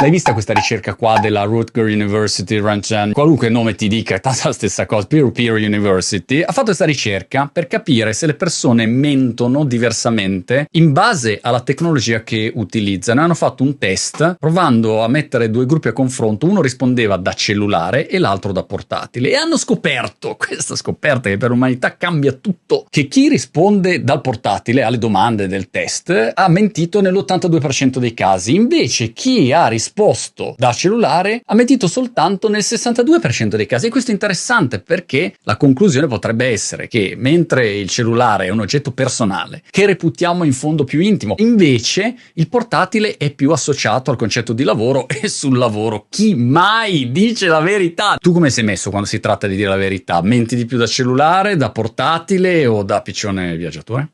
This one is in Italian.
L'hai vista questa ricerca qua della Rutger University Ranchen? Qualunque nome ti dica, è tanta la stessa cosa, Peer Peer University, ha fatto questa ricerca per capire se le persone mentono diversamente in base alla tecnologia che utilizzano. Hanno fatto un test provando a mettere due gruppi a confronto, uno rispondeva da cellulare e l'altro da portatile. E hanno scoperto, questa scoperta che per l'umanità cambia tutto, che chi risponde dal portatile alle domande del test ha mentito nell'82% dei casi, invece chi ha risposto da cellulare ha mentito soltanto nel 62% dei casi e questo è interessante perché la conclusione potrebbe essere che mentre il cellulare è un oggetto personale che reputiamo in fondo più intimo, invece il portatile è più associato al concetto di lavoro e sul lavoro chi mai dice la verità? Tu come sei messo quando si tratta di dire la verità? Menti di più da cellulare, da portatile o da piccione viaggiatore?